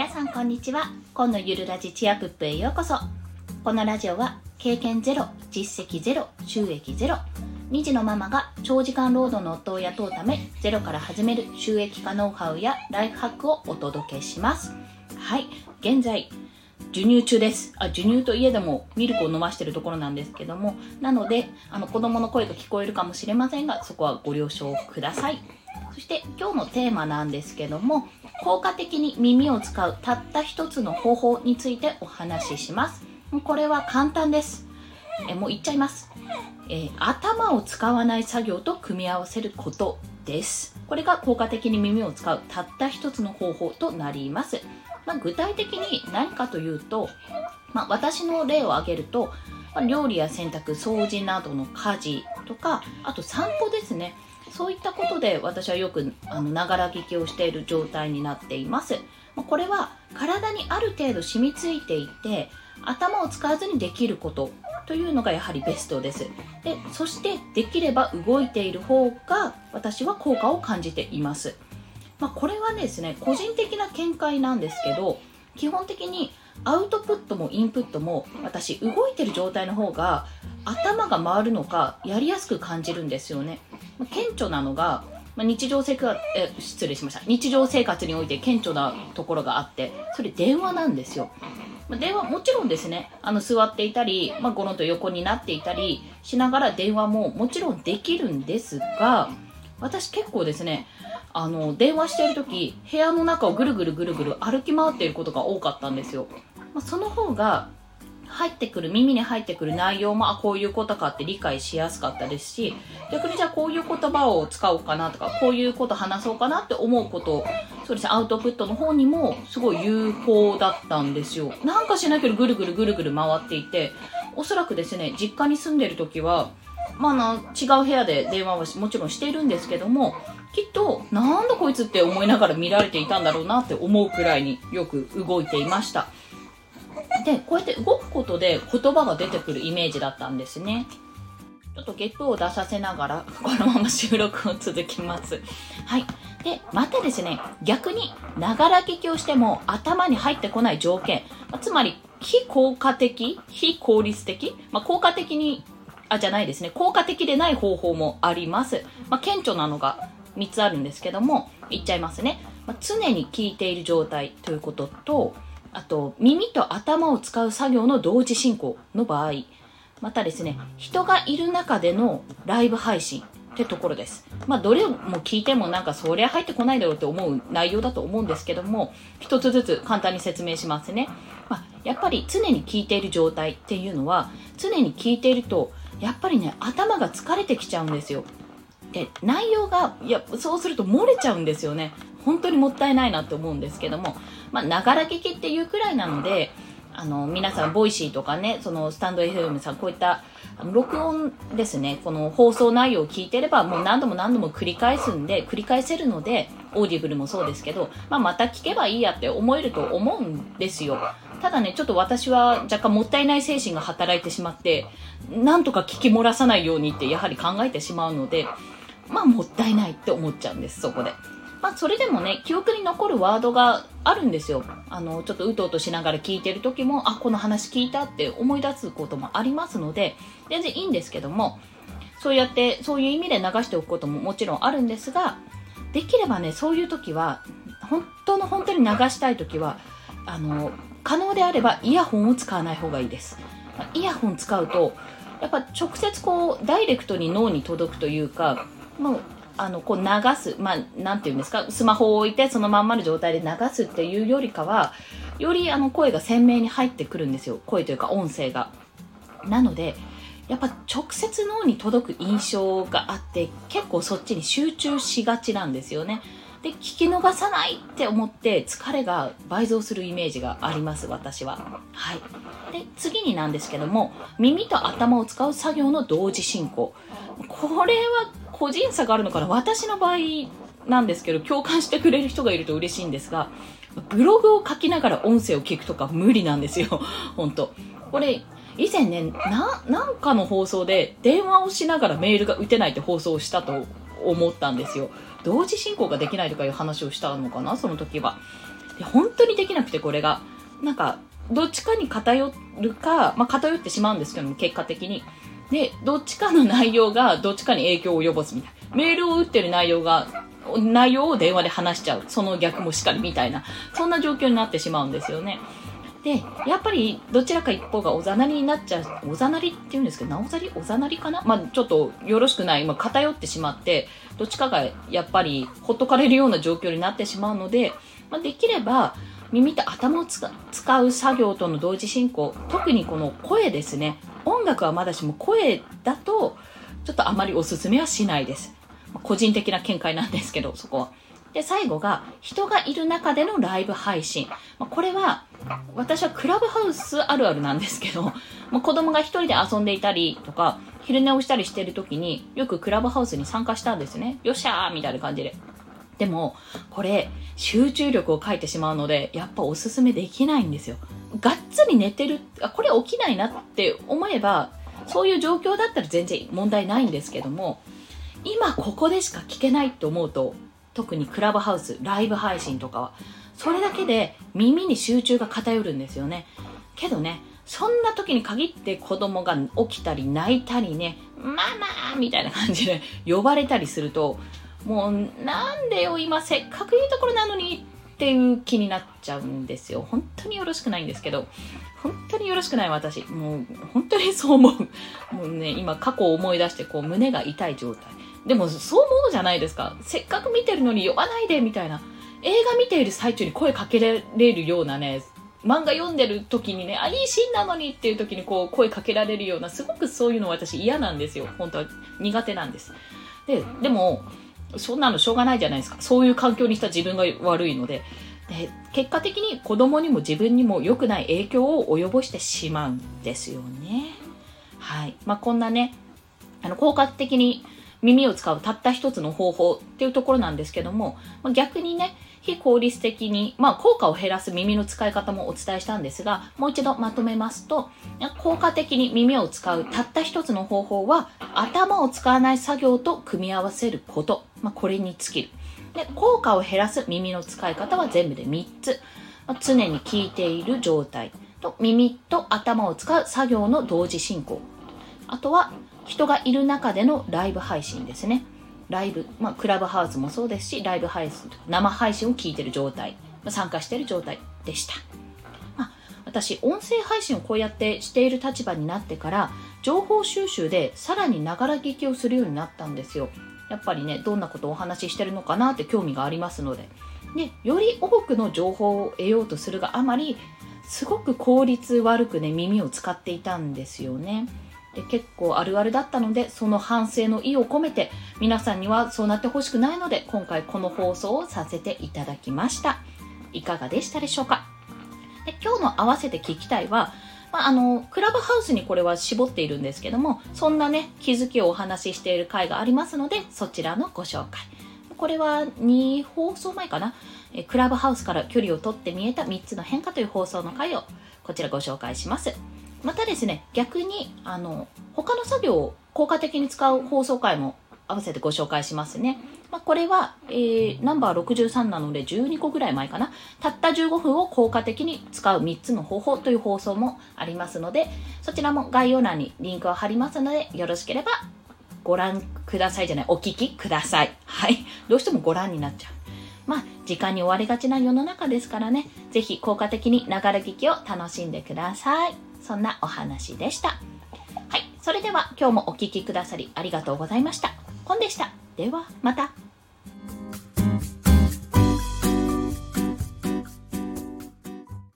皆さんこんにちは。今のゆるラジチアプップへようこそ。このラジオは経験ゼロ実績ゼロ収益ゼロ2児のママが長時間労働の夫を雇うためゼロから始める収益化ノウハウやライフハックをお届けします。はい。現在授乳中です。あ授乳といえどもミルクを飲ましてるところなんですけども。なのであの子供の声が聞こえるかもしれませんがそこはご了承ください。そして今日のテーマなんですけども効果的に耳を使うたった一つの方法についてお話しします。これは簡単です。えもう言っちゃいます。えー、頭を使わない作業と組み合わせることです。これが効果的に耳を使うたった一つの方法となります、まあ、具体的に何かというと、まあ、私の例を挙げると、まあ、料理や洗濯掃除などの家事とかあと散歩ですね。そういったことで私はよくながら聞きをしている状態になっています。これは体にある程度染みついていて頭を使わずにできることというのがやはりベストです。でそしてできれば動いている方が私は効果を感じています、まあ、これはですね個人的な見解なんですけど基本的にアウトプットもインプットも私動いてる状態の方が頭が回るのかやりやすく感じるんですよね。顕著なのがま日常生活え失礼しました。日常生活において顕著なところがあってそれ電話なんですよ。ま電話もちろんですね。あの座っていたり、まあ、ゴロンと横になっていたりしながら電話ももちろんできるんですが私結構ですねあの電話している時部屋の中をぐるぐるぐるぐる歩き回っていることが多かったんですよ、まあ、その方が入ってくる耳に入ってくる内容もあこういうことかって理解しやすかったですし逆にじゃあこういう言葉を使おうかなとかこういうこと話そうかなって思うことそうですねアウトプットの方にもすごい有効だったんですよ。なんかしないけどぐるぐるぐるぐる回っていておそらくですね実家に住んでる時はまあな違う部屋で電話はもちろんしているんですけどもきっとなんだこいつって思いながら見られていたんだろうなって思うくらいによく動いていました。でこうやって動くことで言葉が出てくるイメージだったんですね。ちょっとゲップを出させながら このまま収録を続きます。はい。でまたですね逆にながら聞きをしても頭に入ってこない条件。つまり非効果的非効率的、まあ、効果的にあじゃないですね。効果的でない方法もあります、まあ、顕著なのが3つあるんですけども言っちゃいますね、まあ、常に聞いている状態ということとあと耳と頭を使う作業の同時進行の場合またですね人がいる中でのライブ配信ってところです。まあどれも聞いてもなんかそりゃ入ってこないだろうって思う内容だと思うんですけども一つずつ簡単に説明しますね、まあ、やっぱり常に聞いている状態っていうのは常に聞いているとやっぱりね頭が疲れてきちゃうんですよ。で内容がいやそうすると漏れちゃうんですよね。本当にもったいないなって思うんですけどもまあ、ながら聞きっていうくらいなので、あの、皆さん、ボイシーとかね、そのスタンド FM さん、こういった録音ですね、この放送内容を聞いてれば、もう何度も何度も繰り返すんで、繰り返せるので、オーディブルもそうですけど、まあ、また聞けばいいやって思えると思うんですよ。ただね、ちょっと私は若干もったいない精神が働いてしまって、なんとか聞き漏らさないようにってやはり考えてしまうので、まあもったいないって思っちゃうんです、そこで。まあ、それでもね、記憶に残るワードがあるんですよ。あの、ちょっとうとうとしながら聞いてる時も、あ、この話聞いたって思い出すこともありますので、全然いいんですけども、そうやって、そういう意味で流しておくことももちろんあるんですが、できればね、そういう時は、本当の本当に流したい時は、あの、可能であればイヤホンを使わない方がいいです。イヤホン使うと、やっぱ直接こう、ダイレクトに脳に届くというか、もうあのこう流す、まあ、なんていうんですかスマホを置いてそのまんまの状態で流すっていうよりかはよりあの声が鮮明に入ってくるんですよ声というか音声が。なのでやっぱ直接脳に届く印象があって結構そっちに集中しがちなんですよね。で聞き逃さないって思って疲れが倍増するイメージがあります私ははいで次になんですけども耳と頭を使う作業の同時進行これは個人差があるのかな私の場合なんですけど共感してくれる人がいると嬉しいんですがブログを書きながら音声を聞くとか無理なんですよ。本当。これ以前ねななんかの放送で電話をしながらメールが打てないって放送をしたと思ったんですよ。同時進行ができないとかいう話をしたのかなその時は。で本当にできなくてこれが。なんかどっちかに偏るか、まあ、偏ってしまうんですけども結果的に。でどっちかの内容がどっちかに影響を及ぼすみたい。なメールを打ってる内容が内容を電話で話しちゃう。その逆もしかりみたいな。そんな状況になってしまうんですよね。でやっぱりどちらか一方がおざなりになっちゃうおざなりっていうんですけどなおざり？おざなりかな？まあちょっとよろしくない。今偏ってしまってどっちかがやっぱりほっとかれるような状況になってしまうので、まあ、できれば耳と頭を使う作業との同時進行。特にこの声ですね。音楽はまだしも声だとちょっとあまりおすすめはしないです。個人的な見解なんですけどそこは。で最後が人がいる中でのライブ配信。これは私はクラブハウスあるあるなんですけど、ま、子供が一人で遊んでいたりとか昼寝をしたりしてる時によくクラブハウスに参加したんですね。よっしゃーみたいな感じで。でもこれ集中力を書いてしまうのでやっぱおすすめできないんですよ。がっつり寝てるあこれ起きないなって思えばそういう状況だったら全然問題ないんですけども今ここでしか聞けないと思うと特にクラブハウスライブ配信とかはそれだけで耳に集中が偏るんですよね。けどねそんな時に限って子供が起きたり泣いたりねママみたいな感じで呼ばれたりするともうなんでよ今せっかくいいところなのにっていう気になっちゃうんですよ。本当によろしくないんですけど。本当によろしくない私。もう本当にそう思う。もうね今過去を思い出してこう胸が痛い状態。でもそう思うじゃないですか。せっかく見てるのに呼ばないでみたいな。映画見ている最中に声かけられるようなね漫画読んでる時にねあいいシーンなのにっていう時にこう声かけられるようなすごくそういうの私嫌なんですよ。本当は苦手なんです。ででもそんなのしょうがないじゃないですか。そういう環境にした自分が悪いので。で結果的に子供にも自分にも良くない影響を及ぼしてしまうんですよね。はい。まあ、こんなね、あの、効果的に耳を使うたった一つの方法っていうところなんですけども、ま、逆にね、非効率的に、まあ、効果を減らす耳の使い方もお伝えしたんですが、もう一度まとめますと、効果的に耳を使うたった一つの方法は、頭を使わない作業と組み合わせること。まあ、これに尽きる。で、効果を減らす耳の使い方は全部で3つ。まあ、常に聞いている状態と、耳と頭を使う作業の同時進行。あとは、人がいる中でのライブ配信ですね。ライブ、まあ、クラブハウスもそうですし、ライブ配信とか、生配信を聞いてる状態ま、参加してる状態でした。まあ、私、音声配信をこうやってしている立場になってから、情報収集でさらにながら聞きをするようになったんですよ。やっぱりね、どんなことをお話ししてるのかなって興味がありますので。で、より多くの情報を得ようとするがあまり、すごく効率悪くね、耳を使っていたんですよね。で結構あるあるだったのでその反省の意を込めて皆さんにはそうなってほしくないので今回この放送をさせていただきました。いかがでしたでしょうか？で今日の合わせて聞きたいは、まあ、あのクラブハウスにこれは絞っているんですけどもそんなね気づきをお話ししている回がありますのでそちらのご紹介。これは2放送前かな？えクラブハウスから距離を取って見えた3つの変化という放送の回をこちらご紹介します。またですね、逆に、あの、他の作業を効果的に使う放送回も合わせてご紹介しますね。まあ、これは、えー、ナンバー63なので12個ぐらい前かな。たった15分を効果的に使う3つの方法という放送もありますので、そちらも概要欄にリンクを貼りますので、よろしければご覧くださいじゃない、お聞きください。はい。どうしてもご覧になっちゃう。まあ、時間に追われがちな世の中ですからね、ぜひ効果的にながら聞きを楽しんでください。そんなお話でした。はい。それでは今日もお聴きくださりありがとうございました。コンでした。ではまた。